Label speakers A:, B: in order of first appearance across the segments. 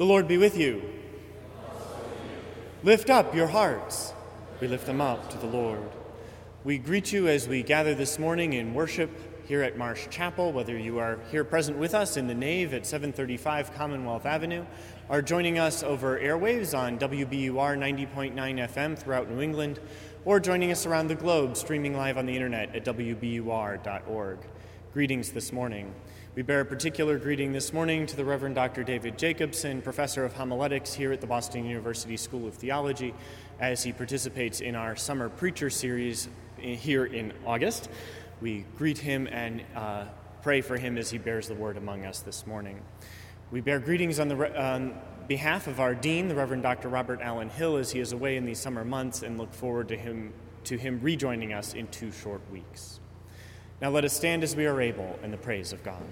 A: The Lord be with you. Lift up your hearts. We lift them up to the Lord. We greet you as we gather this morning in worship here at Marsh Chapel, whether you are here present with us in the nave at 735 Commonwealth Avenue, are joining us over airwaves on WBUR 90.9 FM throughout New England, or joining us around the globe streaming live on the internet at WBUR.org. Greetings this morning. We bear a particular greeting this morning to the Reverend Dr. David Jacobsen, professor of homiletics here at the Boston University School of Theology, as he participates in our summer preacher series here in August. We greet him and uh, pray for him as he bears the word among us this morning. We bear greetings on, the, on behalf of our dean, the Reverend Dr. Robert Allen Hill, as he is away in these summer months, and look forward to him, to him rejoining us in two short weeks. Now let us stand as we are able in the praise of God.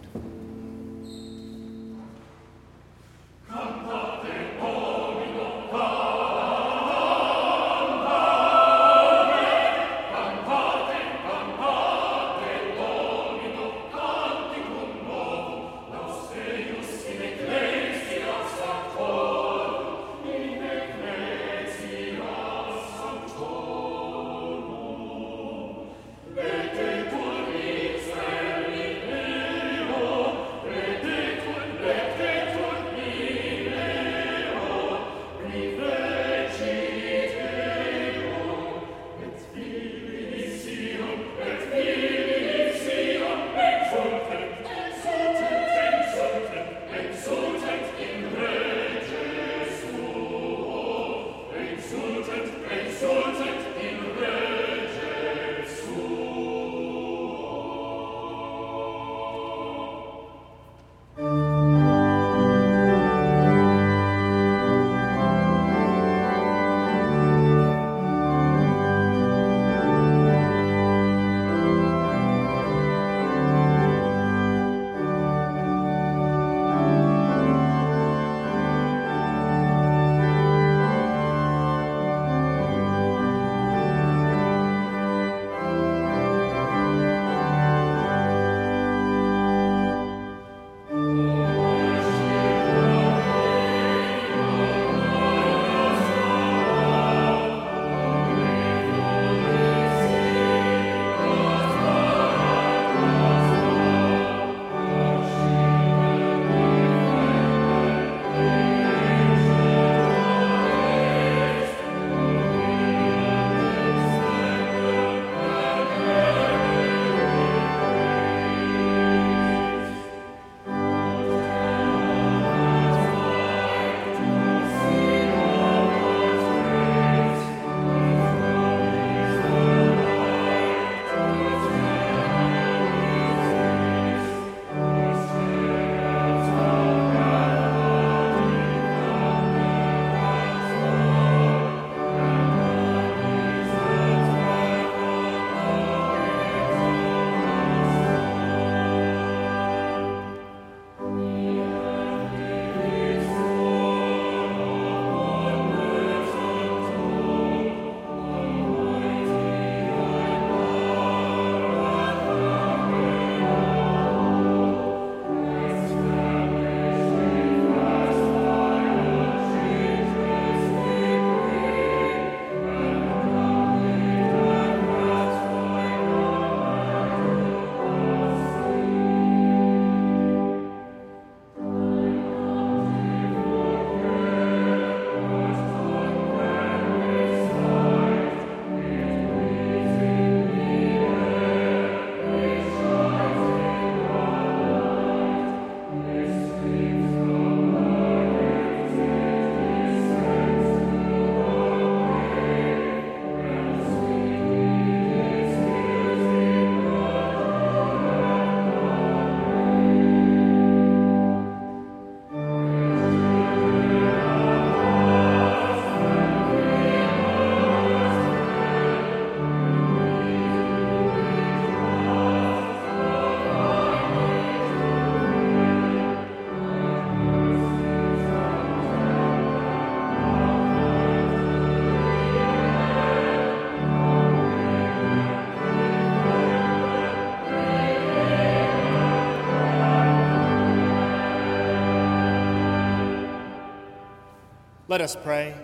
A: Let us pray.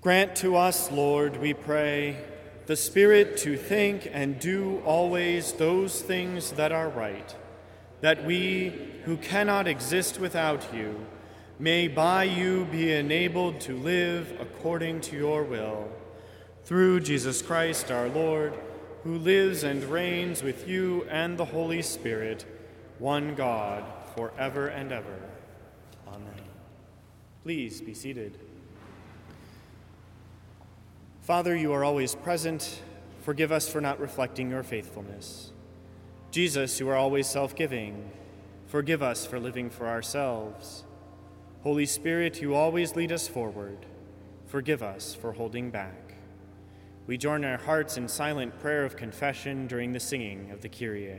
A: Grant to us, Lord, we pray, the Spirit to think and do always those things that are right, that we, who cannot exist without you, may by you be enabled to live according to your will. Through Jesus Christ our Lord, who lives and reigns with you and the Holy Spirit, one God, forever and ever. Please be seated. Father, you are always present. Forgive us for not reflecting your faithfulness. Jesus, you are always self giving. Forgive us for living for ourselves. Holy Spirit, you always lead us forward. Forgive us for holding back. We join our hearts in silent prayer of confession during the singing of the Kyrie.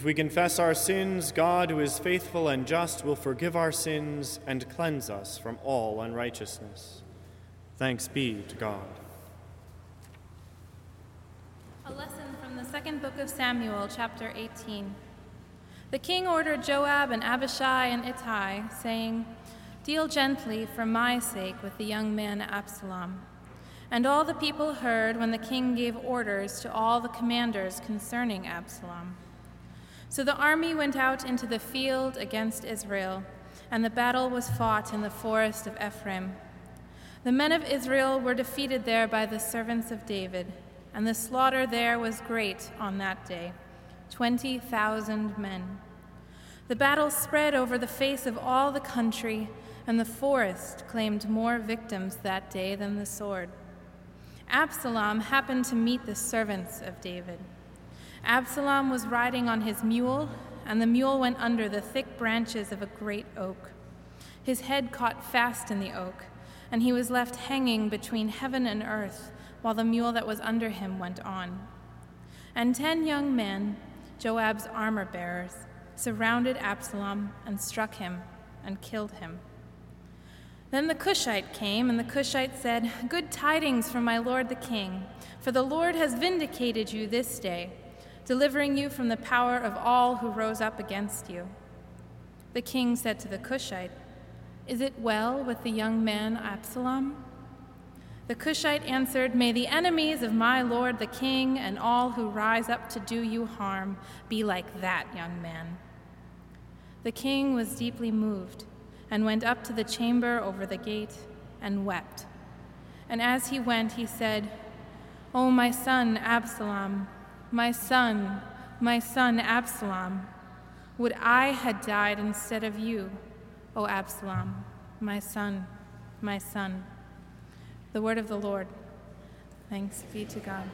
A: If we confess our sins, God, who is faithful and just, will forgive our sins and cleanse us from all unrighteousness. Thanks be to God.
B: A lesson from the second book of Samuel, chapter 18. The king ordered Joab and Abishai and Ittai, saying, Deal gently for my sake with the young man Absalom. And all the people heard when the king gave orders to all the commanders concerning Absalom. So the army went out into the field against Israel, and the battle was fought in the forest of Ephraim. The men of Israel were defeated there by the servants of David, and the slaughter there was great on that day 20,000 men. The battle spread over the face of all the country, and the forest claimed more victims that day than the sword. Absalom happened to meet the servants of David. Absalom was riding on his mule, and the mule went under the thick branches of a great oak. His head caught fast in the oak, and he was left hanging between heaven and earth, while the mule that was under him went on. And ten young men, Joab's armor bearers, surrounded Absalom and struck him and killed him. Then the Cushite came, and the Cushite said, Good tidings from my lord the king, for the Lord has vindicated you this day delivering you from the power of all who rose up against you. The king said to the Cushite, Is it well with the young man Absalom? The Cushite answered, May the enemies of my lord the king and all who rise up to do you harm be like that young man. The king was deeply moved and went up to the chamber over the gate and wept. And as he went, he said, O my son Absalom, my son, my son Absalom, would I had died instead of you, O Absalom, my son, my son. The word of the Lord. Thanks be to God.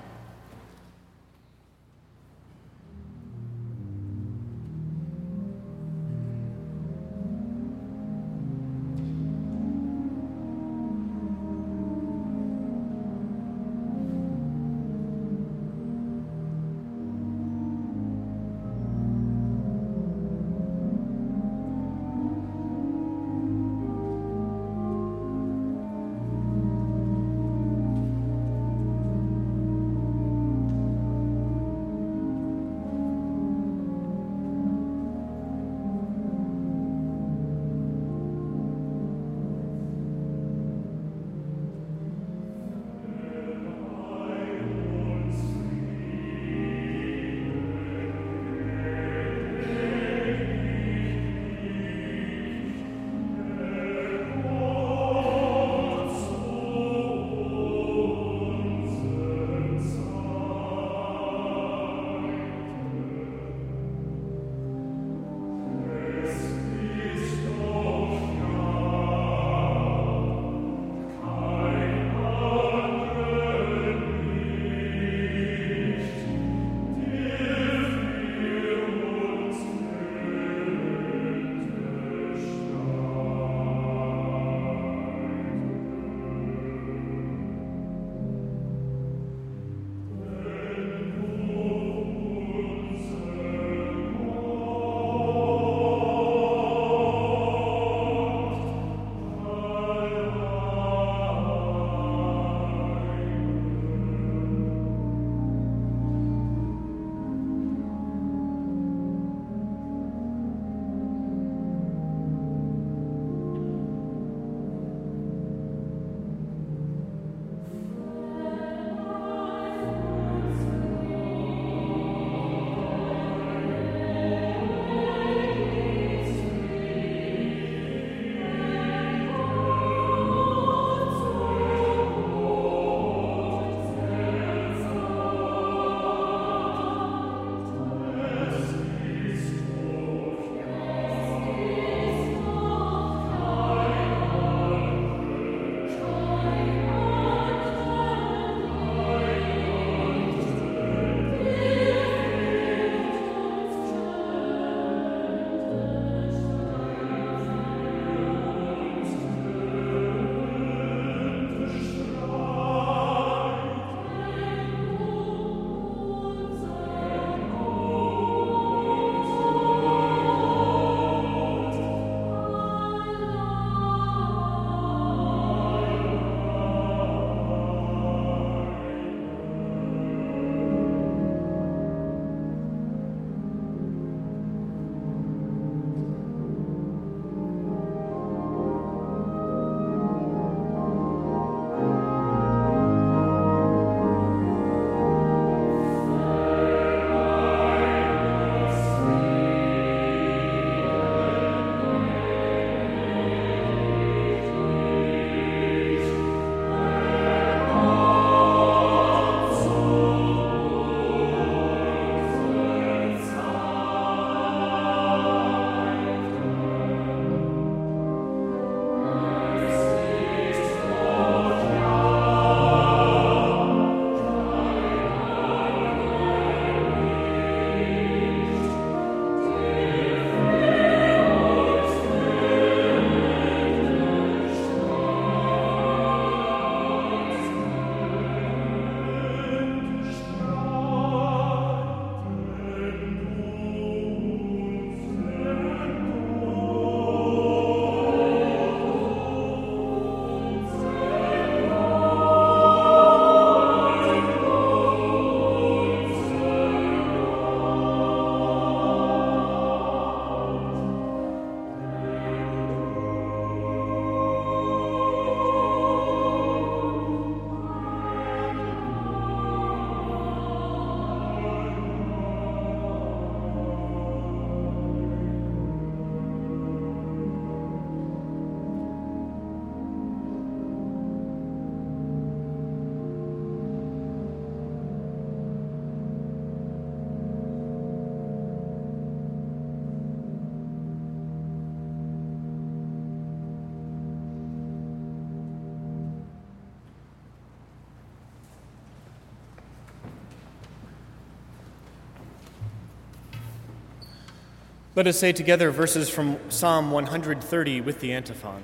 A: Let us say together verses from Psalm 130 with the antiphon.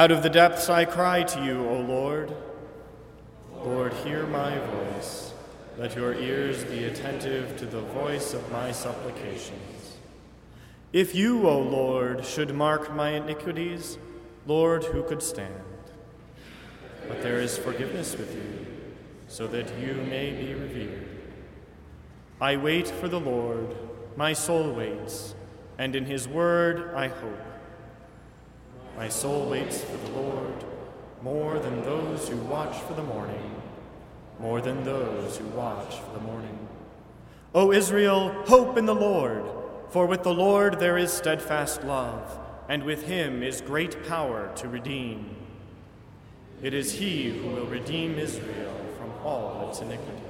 A: Out of the depths I cry to you, O Lord. Lord, hear my voice. Let your ears be attentive to the voice of my supplications. If you, O Lord, should mark my iniquities, Lord, who could stand? But there is forgiveness with you, so that you may be revered. I wait for the Lord, my soul waits, and in his word I hope. My soul waits for the Lord more than those who watch for the morning, more than those who watch for the morning. O Israel, hope in the Lord, for with the Lord there is steadfast love, and with him is great power to redeem. It is he who will redeem Israel from all its iniquities.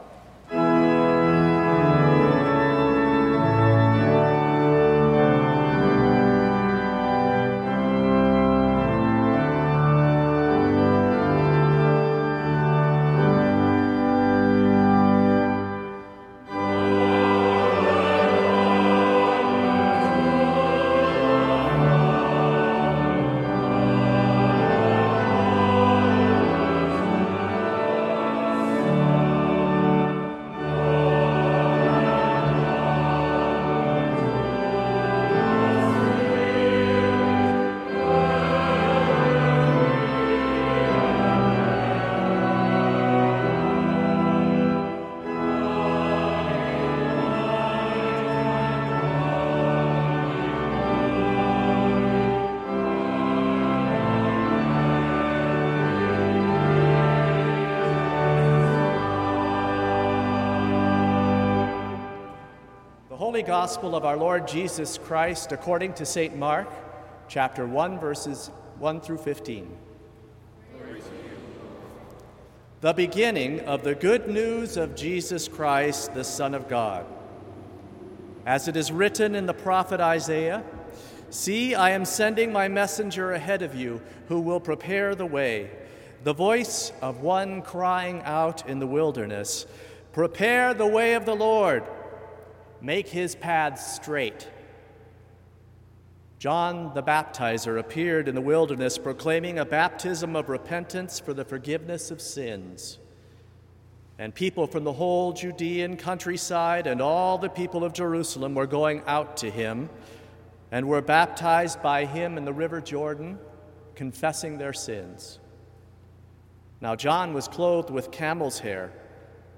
C: Holy Gospel of our Lord Jesus Christ according to St. Mark, chapter 1, verses 1 through 15. The beginning of the good news of Jesus Christ, the Son of God. As it is written in the prophet Isaiah See, I am sending my messenger ahead of you who will prepare the way, the voice of one crying out in the wilderness Prepare the way of the Lord make his paths straight. John the Baptizer appeared in the wilderness proclaiming a baptism of repentance for the forgiveness of sins. And people from the whole Judean countryside and all the people of Jerusalem were going out to him and were baptized by him in the river Jordan, confessing their sins. Now, John was clothed with camel's hair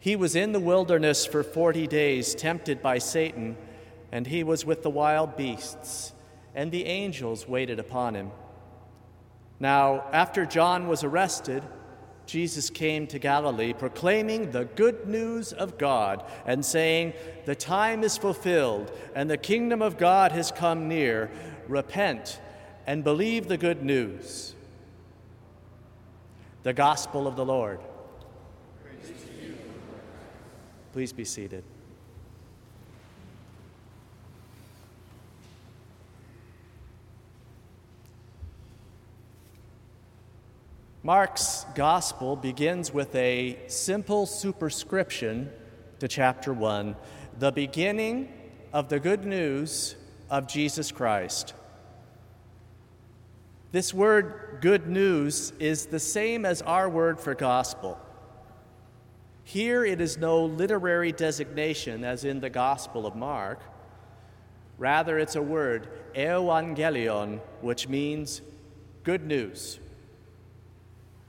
C: He was in the wilderness for 40 days, tempted by Satan, and he was with the wild beasts, and the angels waited upon him. Now, after John was arrested, Jesus came to Galilee proclaiming the good news of God and saying, The time is fulfilled and the kingdom of God has come near. Repent and believe the good news. The gospel of the Lord. Please be seated. Mark's gospel begins with a simple superscription to chapter 1 the beginning of the good news of Jesus Christ. This word, good news, is the same as our word for gospel. Here it is no literary designation, as in the Gospel of Mark. Rather, it's a word, evangelion, which means good news.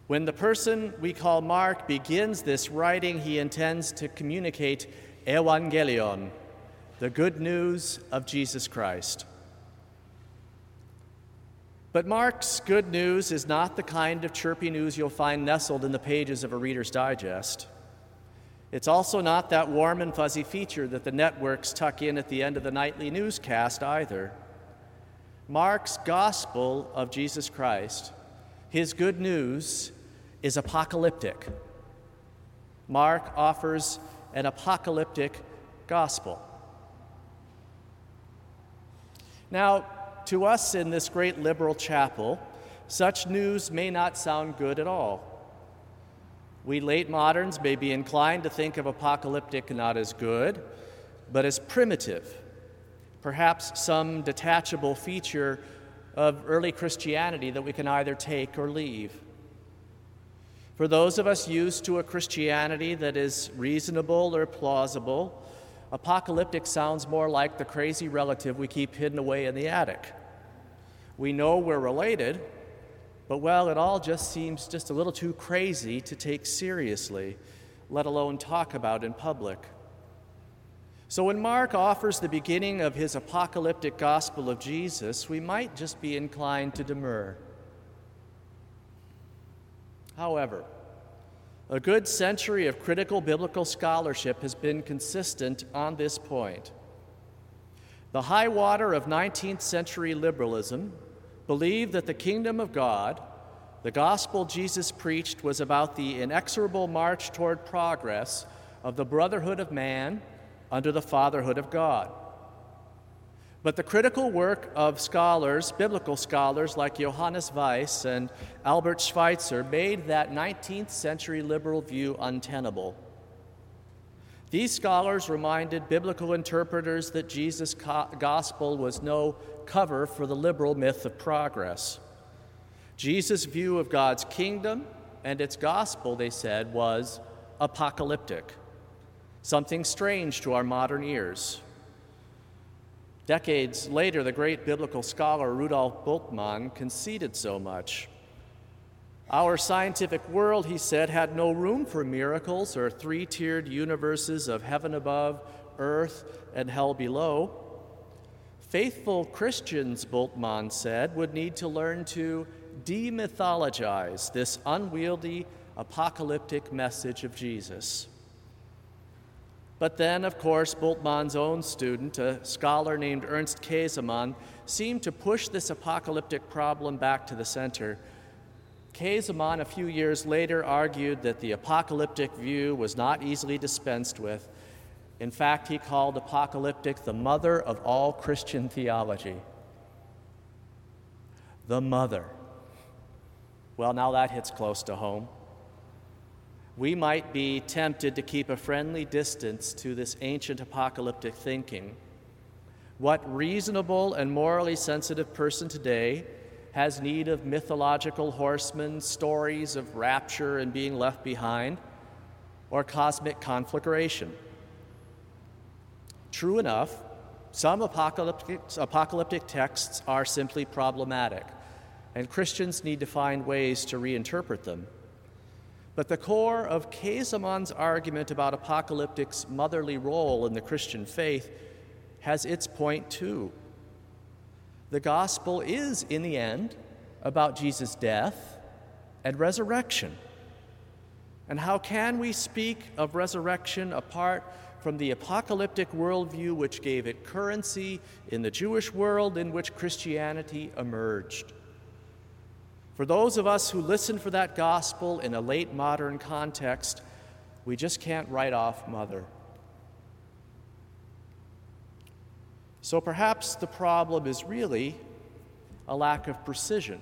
C: When the person we call Mark begins this writing, he intends to communicate evangelion, the good news of Jesus Christ. But Mark's good news is not the kind of chirpy news you'll find nestled in the pages of a Reader's Digest. It's also not that warm and fuzzy feature that the networks tuck in at the end of the nightly newscast either. Mark's gospel of Jesus Christ, his good news, is apocalyptic. Mark offers an apocalyptic gospel. Now, to us in this great liberal chapel, such news may not sound good at all. We late moderns may be inclined to think of apocalyptic not as good, but as primitive, perhaps some detachable feature of early Christianity that we can either take or leave. For those of us used to a Christianity that is reasonable or plausible, apocalyptic sounds more like the crazy relative we keep hidden away in the attic. We know we're related, but well, it all just seems just a little too crazy to take seriously, let alone talk about in public. So when Mark offers the beginning of his apocalyptic gospel of Jesus, we might just be inclined to demur. However, a good century of critical biblical scholarship has been consistent on this point. The high water of 19th century liberalism believed that the kingdom of God, the gospel Jesus preached, was about the inexorable march toward progress of the brotherhood of man under the fatherhood of God. But the critical work of scholars, biblical scholars like Johannes Weiss and Albert Schweitzer, made that 19th century liberal view untenable. These scholars reminded biblical interpreters that Jesus' gospel was no cover for the liberal myth of progress. Jesus' view of God's kingdom and its gospel, they said, was apocalyptic, something strange to our modern ears. Decades later, the great biblical scholar Rudolf Bultmann conceded so much. Our scientific world, he said, had no room for miracles or three tiered universes of heaven above, earth, and hell below. Faithful Christians, Bultmann said, would need to learn to demythologize this unwieldy apocalyptic message of Jesus. But then, of course, Bultmann's own student, a scholar named Ernst Käsemann, seemed to push this apocalyptic problem back to the center. Käsemann, a few years later, argued that the apocalyptic view was not easily dispensed with. In fact, he called apocalyptic the mother of all Christian theology. The mother. Well, now that hits close to home we might be tempted to keep a friendly distance to this ancient apocalyptic thinking. What reasonable and morally sensitive person today has need of mythological horsemen, stories of rapture and being left behind, or cosmic conflagration? True enough, some apocalyptic, apocalyptic texts are simply problematic, and Christians need to find ways to reinterpret them. But the core of Käsemann's argument about apocalyptic's motherly role in the Christian faith has its point too. The gospel is, in the end, about Jesus' death and resurrection. And how can we speak of resurrection apart from the apocalyptic worldview which gave it currency in the Jewish world in which Christianity emerged? For those of us who listen for that gospel in a late modern context, we just can't write off Mother. So perhaps the problem is really a lack of precision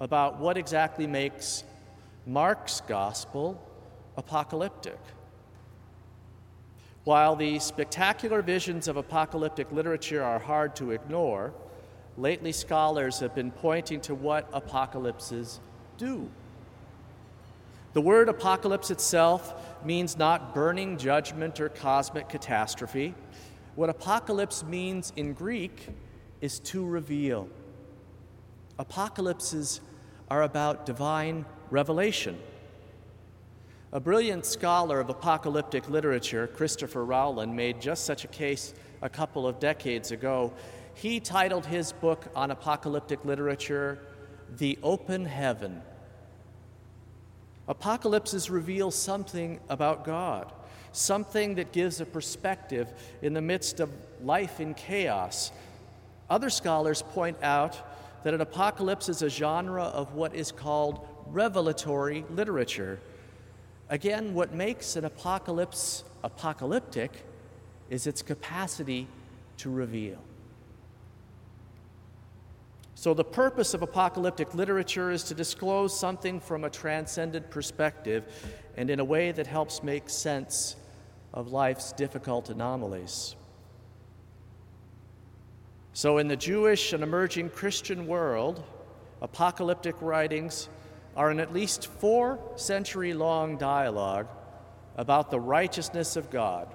C: about what exactly makes Mark's gospel apocalyptic. While the spectacular visions of apocalyptic literature are hard to ignore, lately scholars have been pointing to what apocalypses do. The word apocalypse itself means not burning judgment or cosmic catastrophe. What apocalypse means in Greek is to reveal. Apocalypses are about divine revelation. A brilliant scholar of apocalyptic literature, Christopher Rowland, made just such a case a couple of decades ago. He titled his book on apocalyptic literature, The Open Heaven. Apocalypses reveal something about God something that gives a perspective in the midst of life in chaos. Other scholars point out that an apocalypse is a genre of what is called revelatory literature. Again, what makes an apocalypse apocalyptic is its capacity to reveal. So, the purpose of apocalyptic literature is to disclose something from a transcendent perspective and in a way that helps make sense of life's difficult anomalies. So, in the Jewish and emerging Christian world, apocalyptic writings are an at least four century long dialogue about the righteousness of God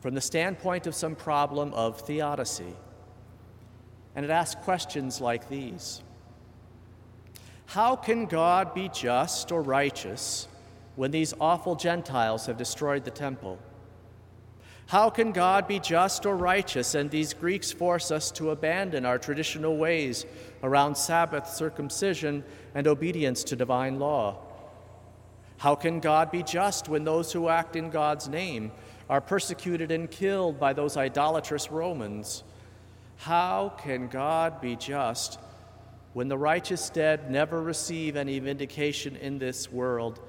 C: from the standpoint of some problem of theodicy. And it asks questions like these How can God be just or righteous when these awful Gentiles have destroyed the temple? How can God be just or righteous and these Greeks force us to abandon our traditional ways around Sabbath circumcision and obedience to divine law? How can God be just when those who act in God's name are persecuted and killed by those idolatrous Romans? How can God be just when the righteous dead never receive any vindication in this world?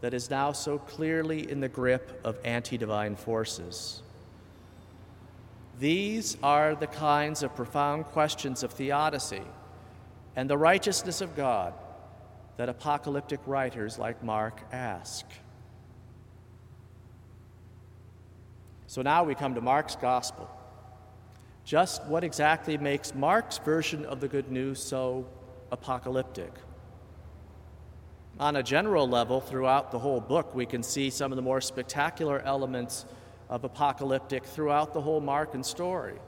C: that is now so clearly in the grip of anti divine forces. These are the kinds of profound questions of theodicy and the righteousness of God that apocalyptic writers like Mark ask. So now we come to Mark's gospel. Just what exactly makes Mark's version of the good news so apocalyptic? On a general level, throughout the whole book, we can see some of the more spectacular elements of apocalyptic throughout the whole Markan story.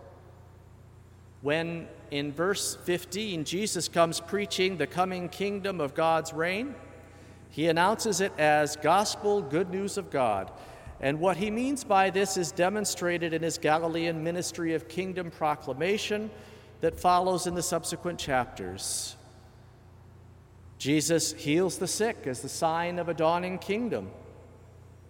C: When in verse 15 Jesus comes preaching the coming kingdom of God's reign, he announces it as gospel good news of God. And what he means by this is demonstrated in his Galilean ministry of kingdom proclamation that follows in the subsequent chapters. Jesus heals the sick as the sign of a dawning kingdom.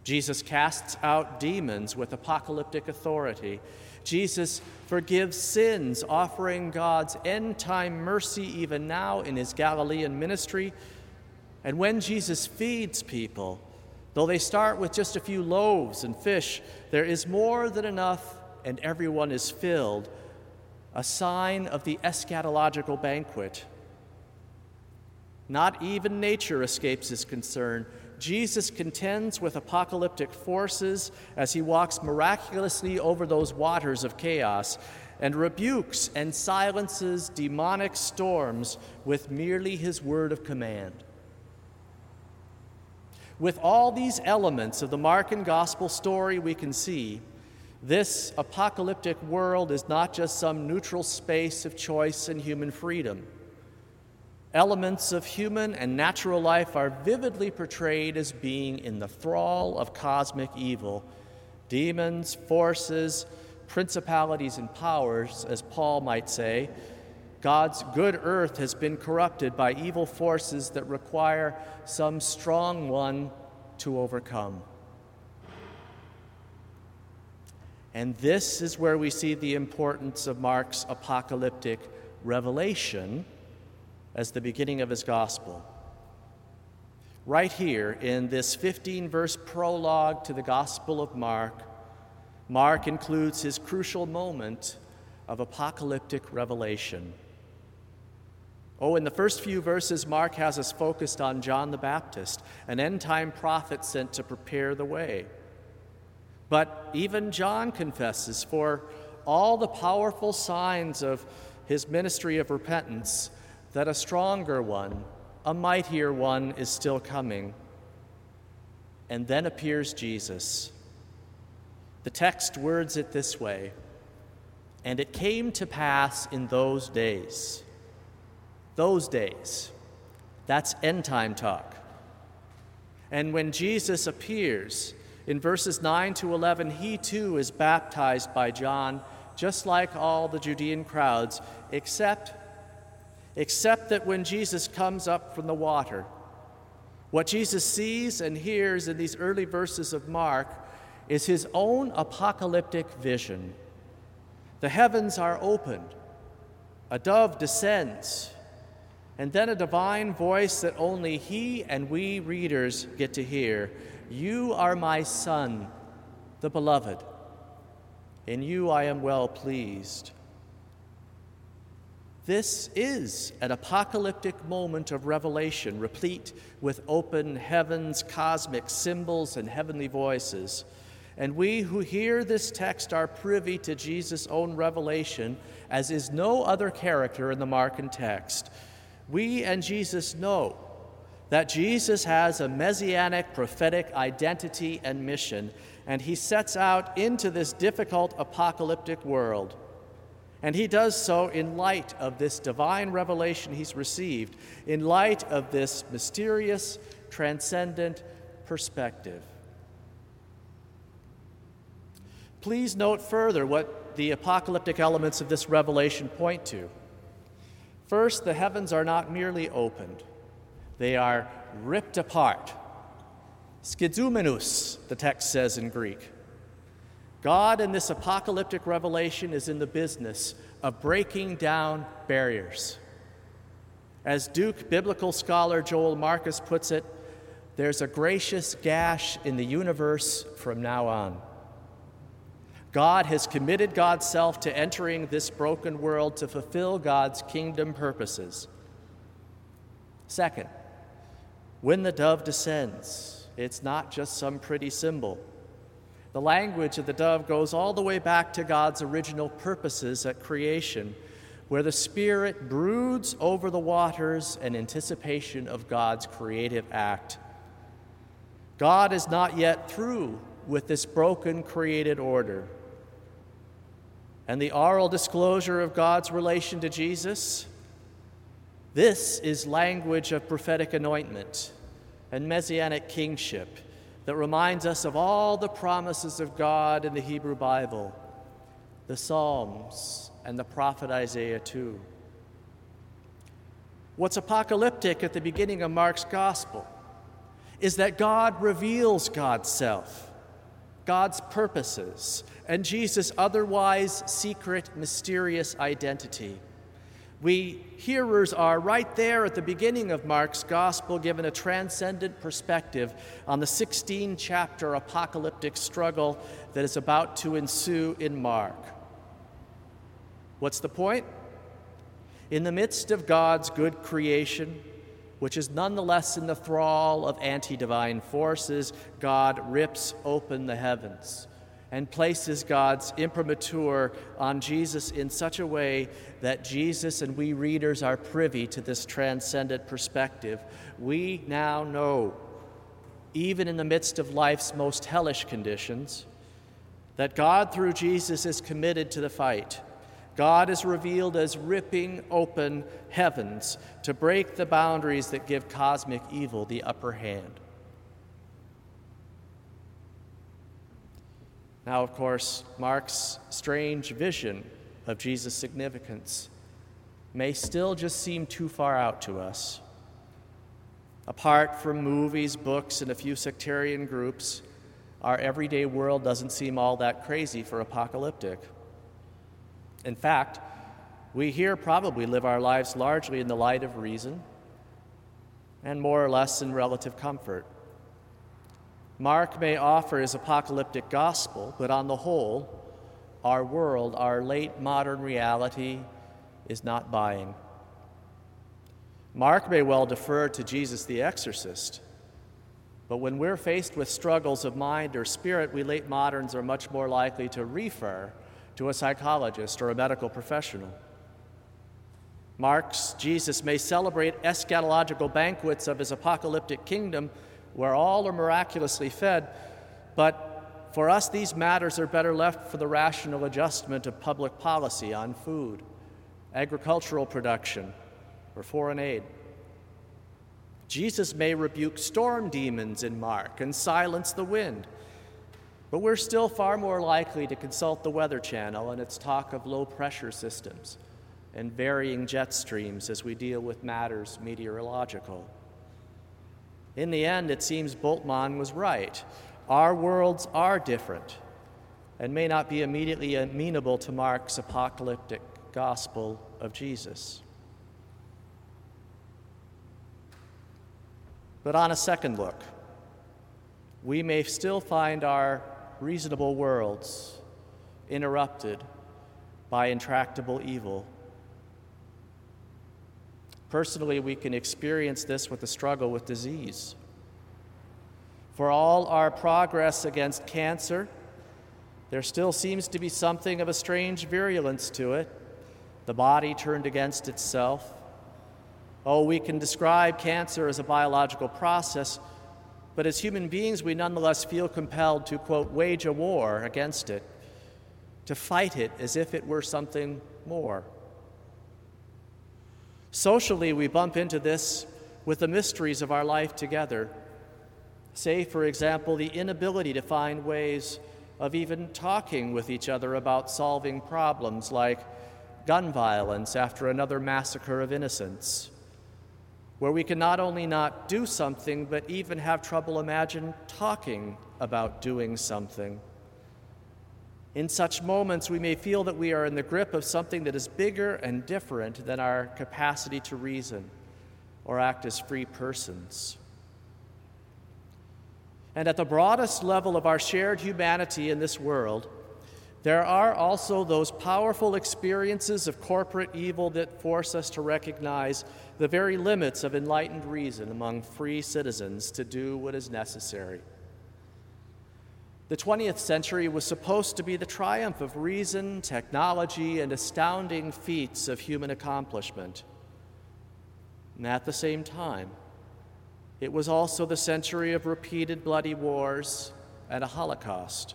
C: Jesus casts out demons with apocalyptic authority. Jesus forgives sins, offering God's end time mercy even now in his Galilean ministry. And when Jesus feeds people, though they start with just a few loaves and fish, there is more than enough and everyone is filled, a sign of the eschatological banquet not even nature escapes his concern. Jesus contends with apocalyptic forces as he walks miraculously over those waters of chaos and rebukes and silences demonic storms with merely his word of command. With all these elements of the Markan gospel story, we can see this apocalyptic world is not just some neutral space of choice and human freedom. Elements of human and natural life are vividly portrayed as being in the thrall of cosmic evil. Demons, forces, principalities, and powers, as Paul might say. God's good earth has been corrupted by evil forces that require some strong one to overcome. And this is where we see the importance of Mark's apocalyptic revelation as the beginning of his gospel. Right here in this 15 verse prologue to the Gospel of Mark, Mark includes his crucial moment of apocalyptic revelation. Oh, in the first few verses, Mark has us focused on John the Baptist, an end time prophet sent to prepare the way. But even John confesses, for all the powerful signs of his ministry of repentance, that a stronger one, a mightier one, is still coming. And then appears Jesus. The text words it this way And it came to pass in those days. Those days. That's end time talk. And when Jesus appears, in verses 9 to 11, he too is baptized by John, just like all the Judean crowds, except except that when Jesus comes up from the water, what Jesus sees and hears in these early verses of Mark is his own apocalyptic vision. The heavens are opened, a dove descends, and then a divine voice that only he and we readers get to hear You are my Son, the Beloved. In you I am well pleased. This is an apocalyptic moment of revelation, replete with open heavens, cosmic symbols, and heavenly voices. And we who hear this text are privy to Jesus' own revelation, as is no other character in the Markan text. We and Jesus know that Jesus has a messianic prophetic identity and mission, and he sets out into this difficult apocalyptic world. And he does so in light of this divine revelation he's received, in light of this mysterious, transcendent perspective. Please note further what the apocalyptic elements of this revelation point to. First, the heavens are not merely opened, they are ripped apart. Schizomenus, the text says in Greek. God in this apocalyptic revelation is in the business of breaking down barriers. As Duke biblical scholar Joel Marcus puts it, there's a gracious gash in the universe from now on. God has committed God's self to entering this broken world to fulfill God's kingdom purposes. Second, when the dove descends, it's not just some pretty symbol. The language of the dove goes all the way back to God's original purposes at creation, where the Spirit broods over the waters in anticipation of God's creative act. God is not yet through with this broken created order. And the oral disclosure of God's relation to Jesus, this is language of prophetic anointment and messianic kingship that reminds us of all the promises of God in the Hebrew Bible, the Psalms, and the prophet Isaiah, too. What's apocalyptic at the beginning of Mark's gospel is that God reveals God's self, God's purposes, and Jesus' otherwise secret, mysterious identity. We hearers are right there at the beginning of Mark's gospel, given a transcendent perspective on the 16 chapter apocalyptic struggle that is about to ensue in Mark. What's the point? In the midst of God's good creation, which is nonetheless in the thrall of anti divine forces, God rips open the heavens and places God's imprimatur on Jesus in such a way that Jesus and we readers are privy to this transcendent perspective. We now know, even in the midst of life's most hellish conditions, that God through Jesus is committed to the fight. God is revealed as ripping open heavens to break the boundaries that give cosmic evil the upper hand. Now, of course, Mark's strange vision of Jesus' significance may still just seem too far out to us. Apart from movies, books, and a few sectarian groups, our everyday world doesn't seem all that crazy for apocalyptic. In fact, we here probably live our lives largely in the light of reason and more or less in relative comfort. Mark may offer his apocalyptic gospel, but on the whole, our world, our late modern reality, is not buying. Mark may well defer to Jesus the exorcist, but when we're faced with struggles of mind or spirit, we late moderns are much more likely to refer to a psychologist or a medical professional. Mark's Jesus may celebrate eschatological banquets of his apocalyptic kingdom where all are miraculously fed, but for us, these matters are better left for the rational adjustment of public policy on food, agricultural production, or foreign aid. Jesus may rebuke storm demons in Mark and silence the wind, but we're still far more likely to consult the Weather Channel and its talk of low pressure systems and varying jet streams as we deal with matters meteorological. In the end, it seems Bultmann was right. Our worlds are different and may not be immediately amenable to Mark's apocalyptic gospel of Jesus. But on a second look, we may still find our reasonable worlds interrupted by intractable evil. Personally, we can experience this with the struggle with disease. For all our progress against cancer, there still seems to be something of a strange virulence to it, the body turned against itself. Oh, we can describe cancer as a biological process, but as human beings, we nonetheless feel compelled to, quote, wage a war against it, to fight it as if it were something more. Socially, we bump into this with the mysteries of our life together. Say, for example, the inability to find ways of even talking with each other about solving problems like gun violence after another massacre of innocents where we can not only not do something, but even have trouble imagine talking about doing something. In such moments, we may feel that we are in the grip of something that is bigger and different than our capacity to reason or act as free persons. And at the broadest level of our shared humanity in this world, there are also those powerful experiences of corporate evil that force us to recognize the very limits of enlightened reason among free citizens to do what is necessary. The 20th century was supposed to be the triumph of reason, technology, and astounding feats of human accomplishment. And at the same time, it was also the century of repeated bloody wars and a Holocaust.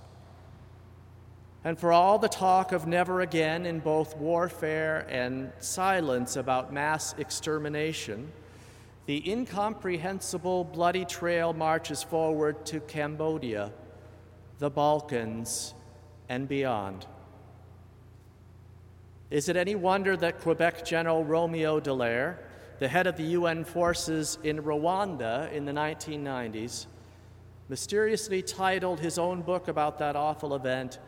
C: And for all the talk of never again in both warfare and silence about mass extermination, the incomprehensible bloody trail marches forward to Cambodia, the Balkans, and beyond. Is it any wonder that Quebec General Romeo Dallaire, the head of the UN forces in Rwanda in the 1990s, mysteriously titled his own book about that awful event,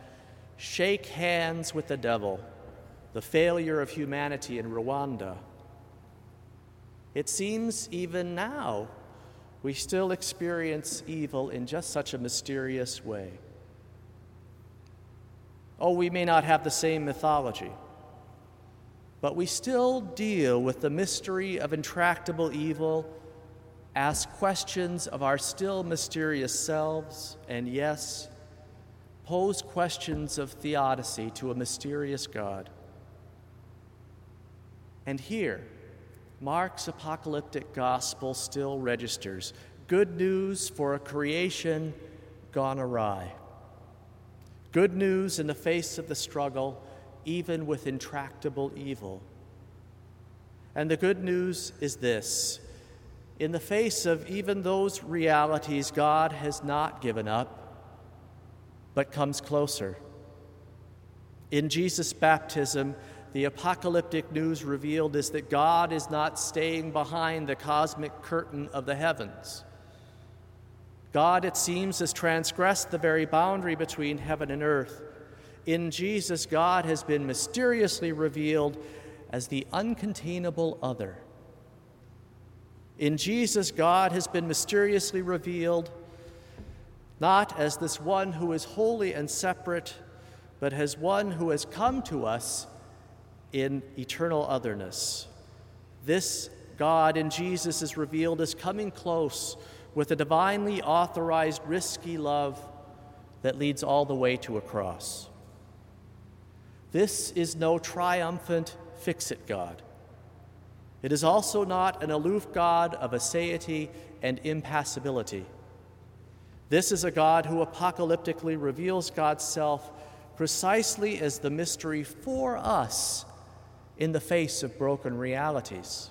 C: shake hands with the devil, the failure of humanity in Rwanda. It seems even now we still experience evil in just such a mysterious way. Oh, we may not have the same mythology, but we still deal with the mystery of intractable evil, ask questions of our still mysterious selves, and yes, pose questions of theodicy to a mysterious God. And here, Mark's apocalyptic gospel still registers good news for a creation gone awry. Good news in the face of the struggle, even with intractable evil. And the good news is this in the face of even those realities, God has not given up, but comes closer. In Jesus' baptism, the apocalyptic news revealed is that God is not staying behind the cosmic curtain of the heavens. God, it seems, has transgressed the very boundary between heaven and earth. In Jesus, God has been mysteriously revealed as the uncontainable other. In Jesus, God has been mysteriously revealed not as this one who is holy and separate, but as one who has come to us in eternal otherness. This God in Jesus is revealed as coming close with a divinely authorized, risky love that leads all the way to a cross. This is no triumphant fix it God. It is also not an aloof God of aseity and impassibility. This is a God who apocalyptically reveals God's self precisely as the mystery for us in the face of broken realities.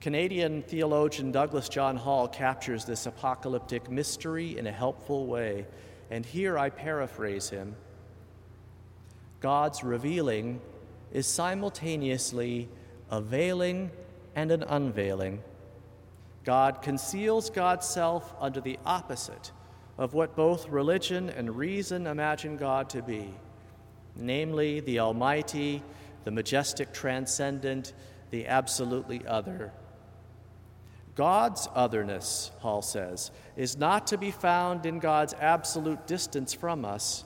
C: Canadian theologian Douglas John Hall captures this apocalyptic mystery in a helpful way, and here I paraphrase him God's revealing is simultaneously a veiling and an unveiling. God conceals God's self under the opposite of what both religion and reason imagine God to be, namely the Almighty, the majestic transcendent, the absolutely other. God's otherness, Hall says, is not to be found in God's absolute distance from us,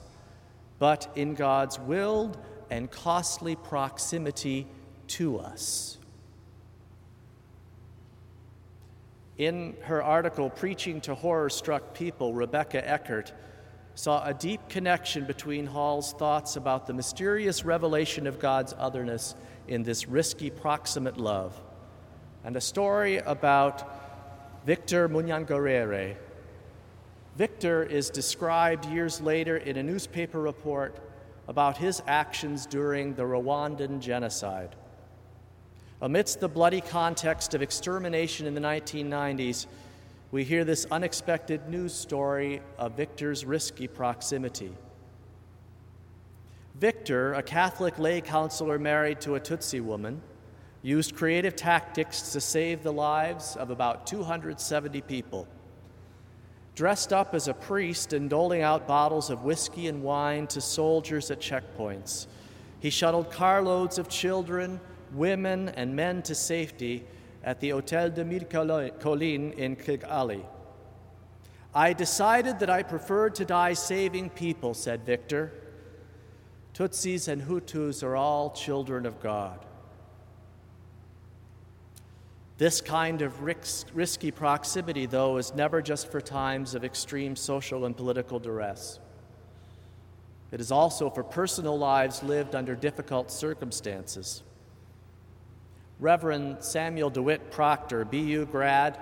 C: but in God's willed and costly proximity to us. In her article, Preaching to Horror Struck People, Rebecca Eckert saw a deep connection between Hall's thoughts about the mysterious revelation of God's otherness in this risky proximate love and a story about Victor Munyangorere. Victor is described years later in a newspaper report about his actions during the Rwandan genocide. Amidst the bloody context of extermination in the 1990s, we hear this unexpected news story of Victor's risky proximity. Victor, a Catholic lay counselor married to a Tutsi woman, used creative tactics to save the lives of about 270 people. Dressed up as a priest and doling out bottles of whiskey and wine to soldiers at checkpoints, he shuttled carloads of children, women, and men to safety at the Hotel des Mille Collines in Kigali. I decided that I preferred to die saving people, said Victor. Tutsis and Hutus are all children of God. This kind of risky proximity, though, is never just for times of extreme social and political duress. It is also for personal lives lived under difficult circumstances. Reverend Samuel DeWitt Proctor, BU grad,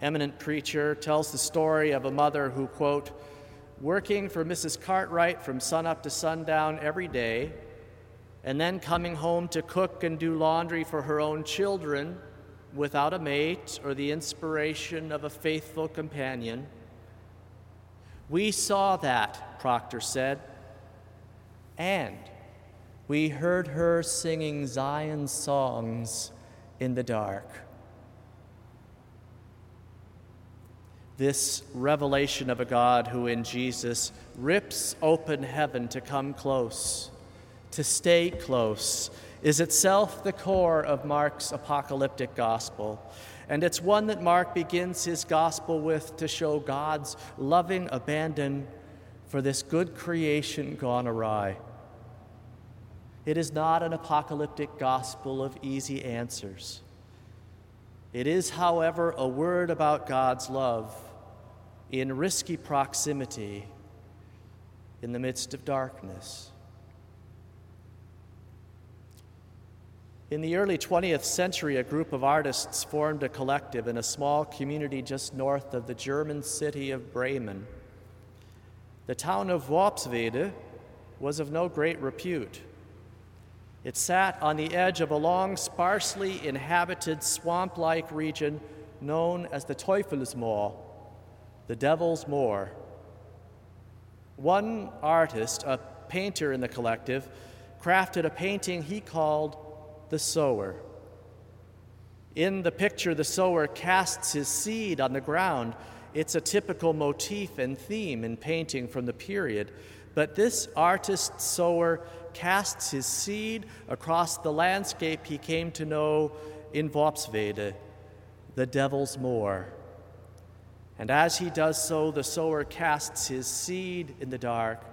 C: eminent preacher, tells the story of a mother who, quote, working for Mrs. Cartwright from sunup to sundown every day, and then coming home to cook and do laundry for her own children without a mate or the inspiration of a faithful companion. We saw that, Proctor said, and we heard her singing Zion's songs in the dark. This revelation of a God who in Jesus rips open heaven to come close, to stay close, is itself the core of Mark's apocalyptic gospel. And it's one that Mark begins his gospel with to show God's loving abandon for this good creation gone awry. It is not an apocalyptic gospel of easy answers. It is, however, a word about God's love in risky proximity in the midst of darkness. In the early 20th century, a group of artists formed a collective in a small community just north of the German city of Bremen. The town of Worpswede was of no great repute. It sat on the edge of a long, sparsely inhabited swamp like region known as the Teufelsmoor, the Devil's Moor. One artist, a painter in the collective, crafted a painting he called The Sower. In the picture, the sower casts his seed on the ground. It's a typical motif and theme in painting from the period. But this artist sower casts his seed across the landscape he came to know in Worpswede, the Devil's Moor. And as he does so, the sower casts his seed in the dark,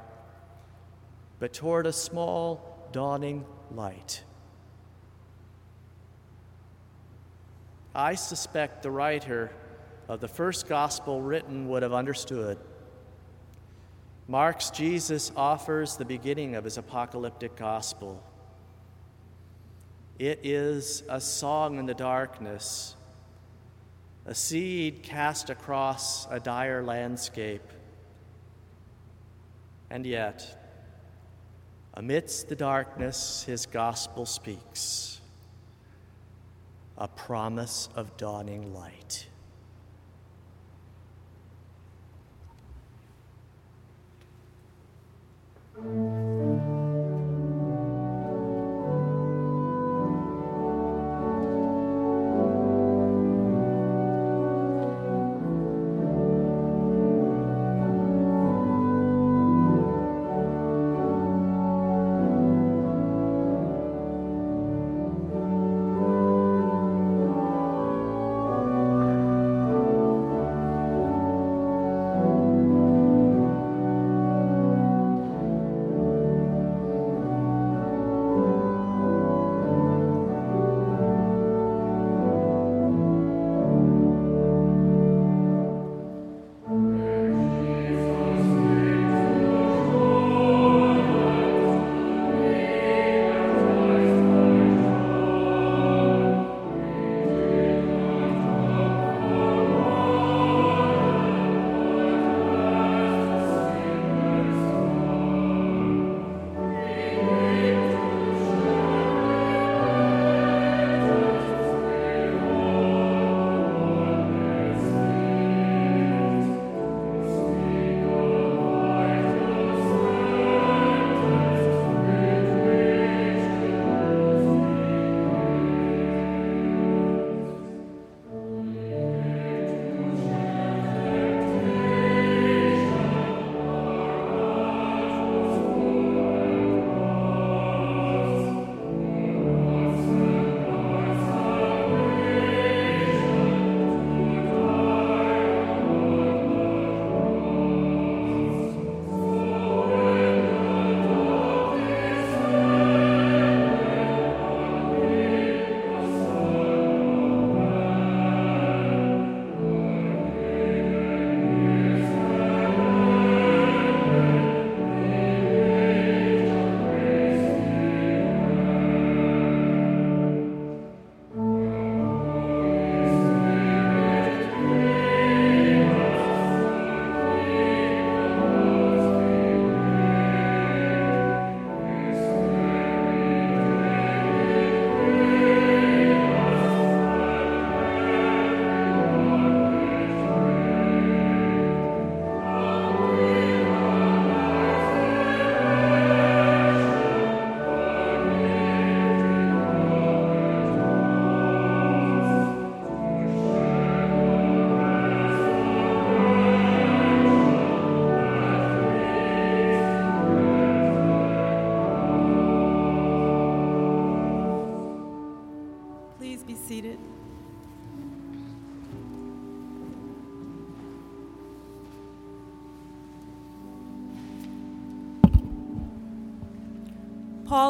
C: but toward a small dawning light. I suspect the writer of the first gospel written would have understood. Mark's Jesus offers the beginning of his apocalyptic gospel. It is a song in the darkness, a seed cast across a dire landscape. And yet, amidst the darkness, his gospel speaks a promise of dawning light.
D: うん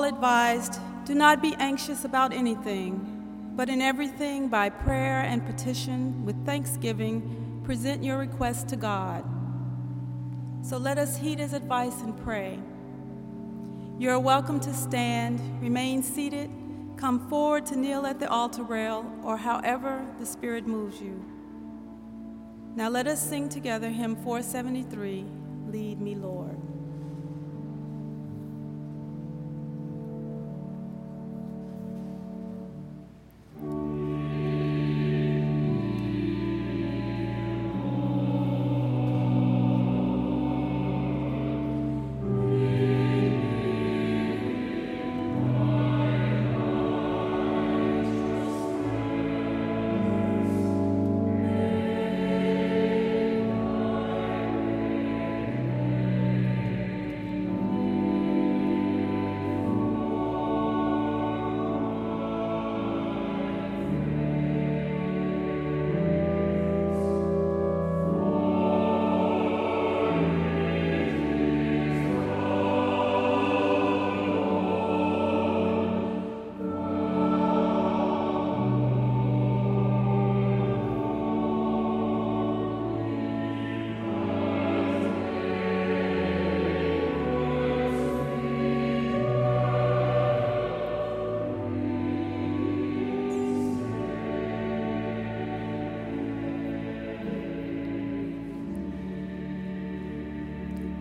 D: advised do not be anxious about anything, but in everything by prayer and petition with thanksgiving present your requests to God. So let us heed his advice and pray. You are welcome to stand, remain seated, come forward to kneel at the altar rail, or however the Spirit moves you. Now let us sing together hymn 473 Lead Me, Lord.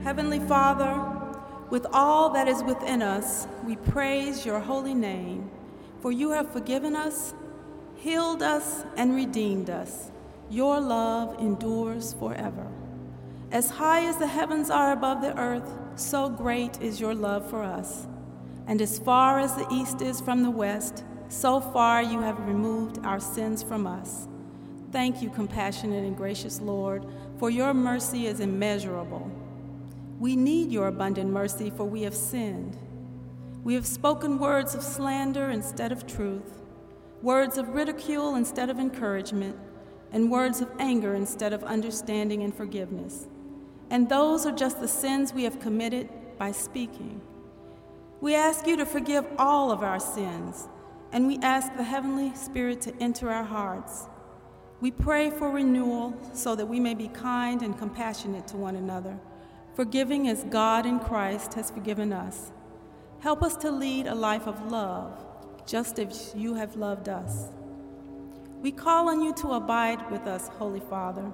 D: Heavenly Father, with all that is within us, we praise your holy name, for you have forgiven us, healed us, and redeemed us. Your love endures forever. As high as the heavens are above the earth, so great is your love for us. And as far as the east is from the west, so far you have removed our sins from us. Thank you, compassionate and gracious Lord, for your mercy is immeasurable. We need your abundant mercy, for we have sinned. We have spoken words of slander instead of truth, words of ridicule instead of encouragement, and words of anger instead of understanding and forgiveness. And those are just the sins we have committed by speaking. We ask you to forgive all of our sins, and we ask the Heavenly Spirit to enter our hearts. We pray for renewal so that we may be kind and compassionate to one another, forgiving as God in Christ has forgiven us. Help us to lead a life of love, just as you have loved us. We call on you to abide with us, Holy Father.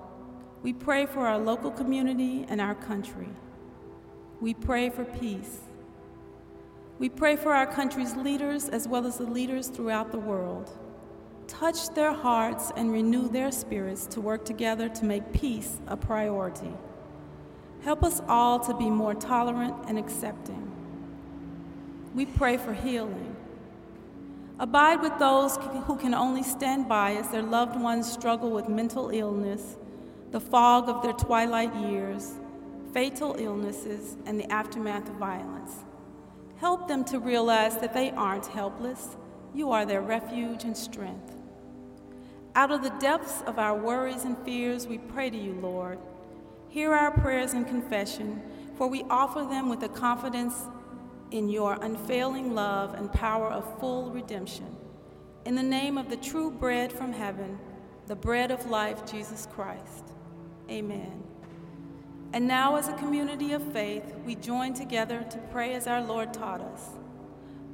D: We pray for our local community and our country. We pray for peace. We pray for our country's leaders as well as the leaders throughout the world. Touch their hearts and renew their spirits to work together to make peace a priority. Help us all to be more tolerant and accepting. We pray for healing. Abide with those who can only stand by as their loved ones struggle with mental illness, the fog of their twilight years, fatal illnesses, and the aftermath of violence. Help them to realize that they aren't helpless. You are their refuge and strength. Out of the depths of our worries and fears, we pray to you, Lord. Hear our prayers and confession, for we offer them with a confidence in your unfailing love and power of full redemption. In the name of the true bread from heaven, the bread of life, Jesus Christ. Amen. And now, as a community of faith, we join together to pray as our Lord taught us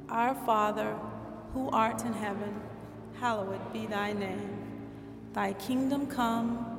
D: Our Father, who art in heaven, hallowed be thy name. Thy kingdom come,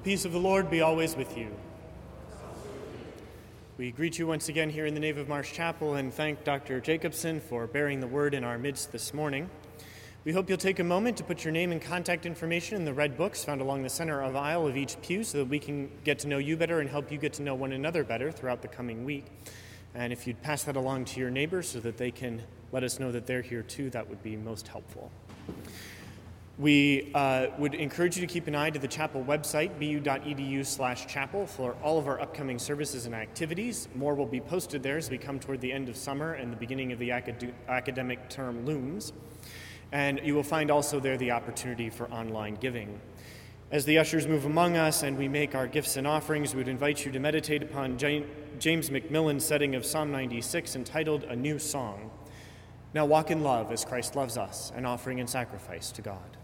A: The peace of the Lord be always with you. We greet you once again here in the nave of Marsh Chapel and thank Dr. Jacobsen for bearing the word in our midst this morning. We hope you'll take a moment to put your name and contact information in the red books found along the center of aisle of each pew so that we can get to know you better and help you get to know one another better throughout the coming week. And if you'd pass that along to your neighbors so that they can let us know that they're here too, that would be most helpful. We uh, would encourage you to keep an eye to the chapel website, bu.edu slash chapel, for all of our upcoming services and activities. More will be posted there as we come toward the end of summer and the beginning of the acad- academic term looms. And you will find also there the opportunity for online giving. As the ushers move among us and we make our gifts and offerings, we would invite you to meditate upon James MacMillan's setting of Psalm 96 entitled A New Song. Now walk in love as Christ loves us, an offering and sacrifice to God.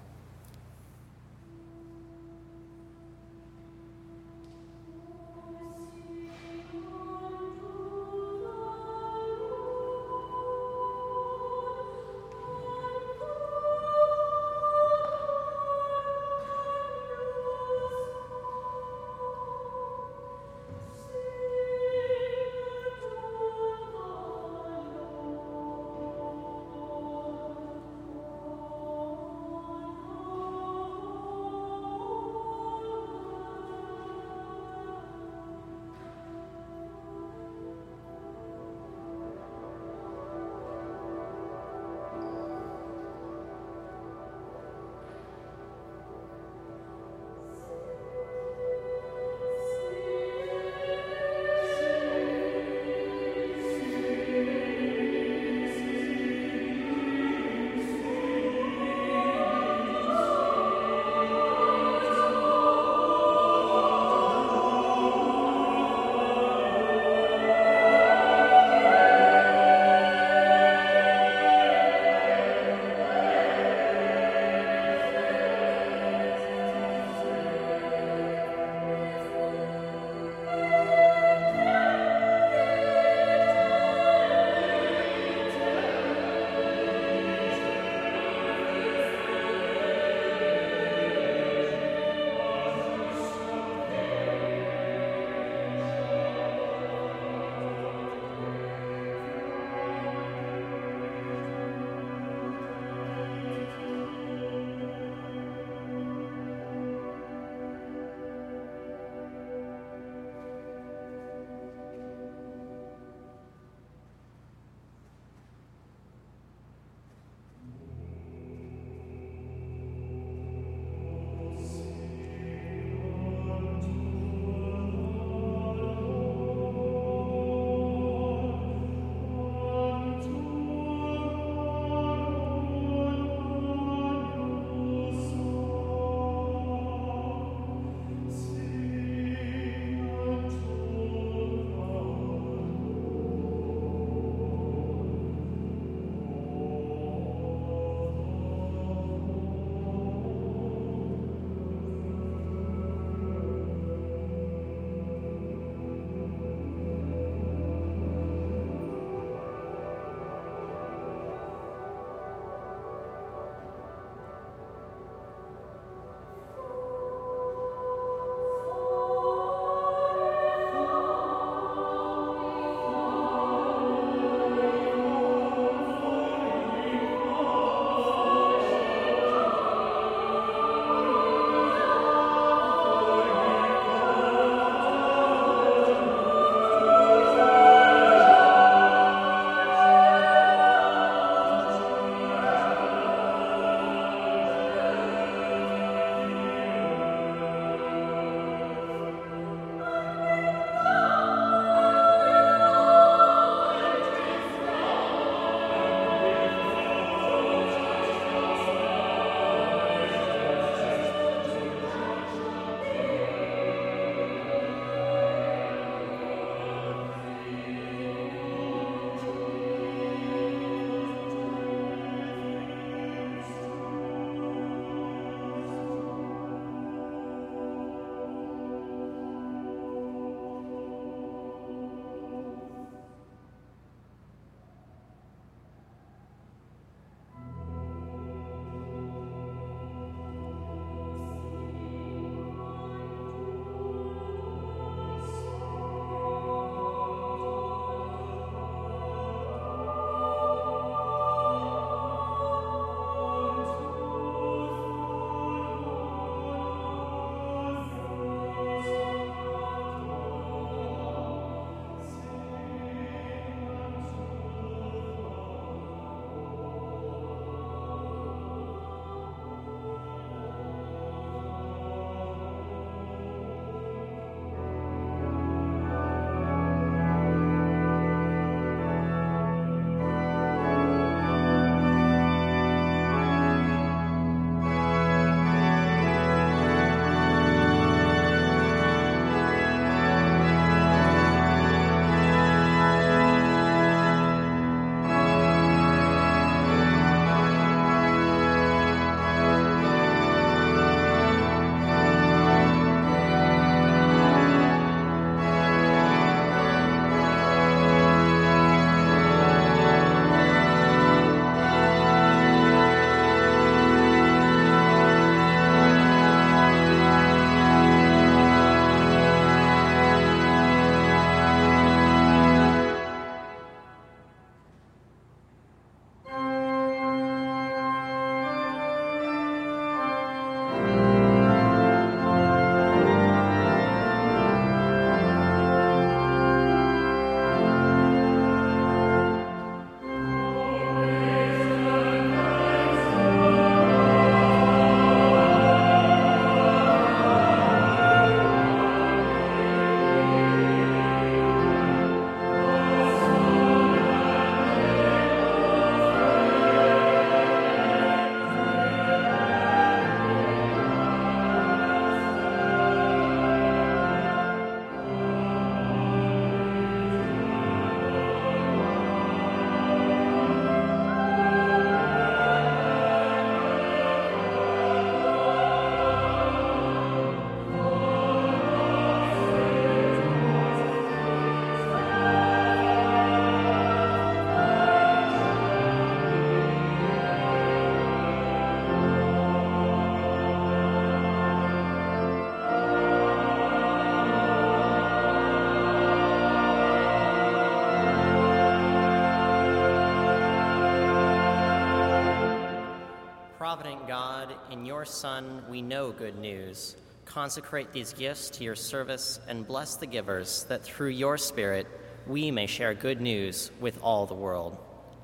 E: Son we know good news. Consecrate these gifts to your service and bless the givers, that through your Spirit we may share good news with all the world.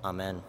E: Amen.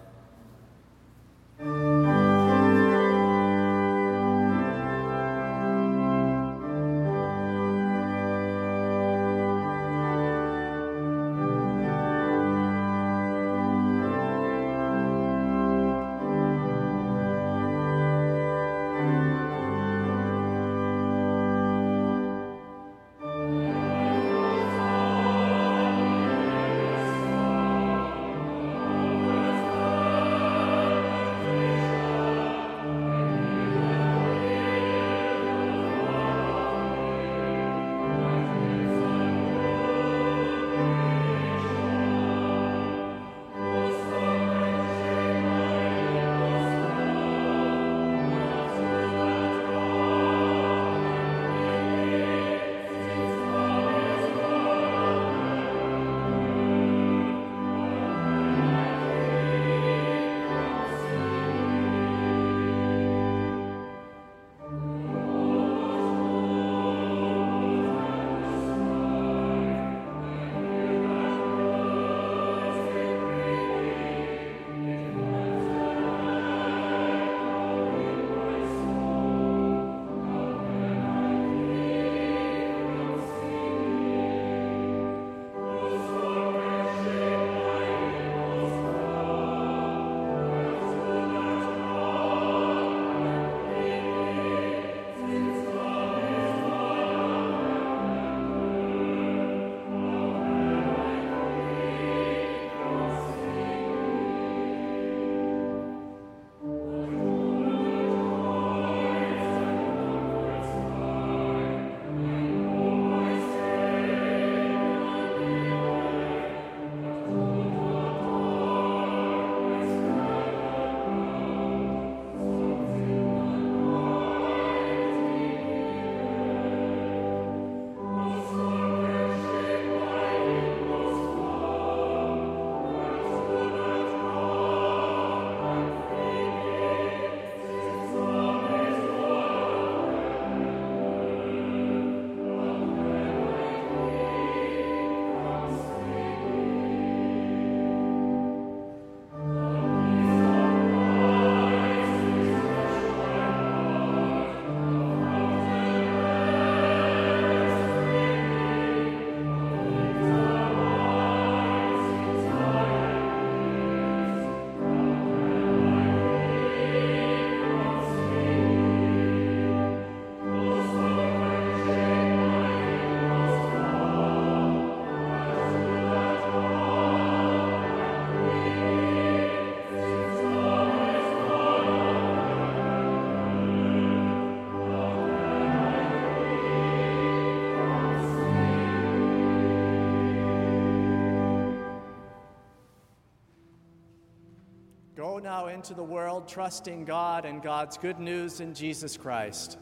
C: Now into the world trusting God and God's good news in Jesus Christ.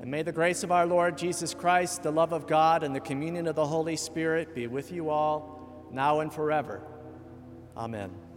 C: And may the grace of our Lord Jesus Christ, the love of God, and the communion of the Holy Spirit be with you all, now and forever. Amen.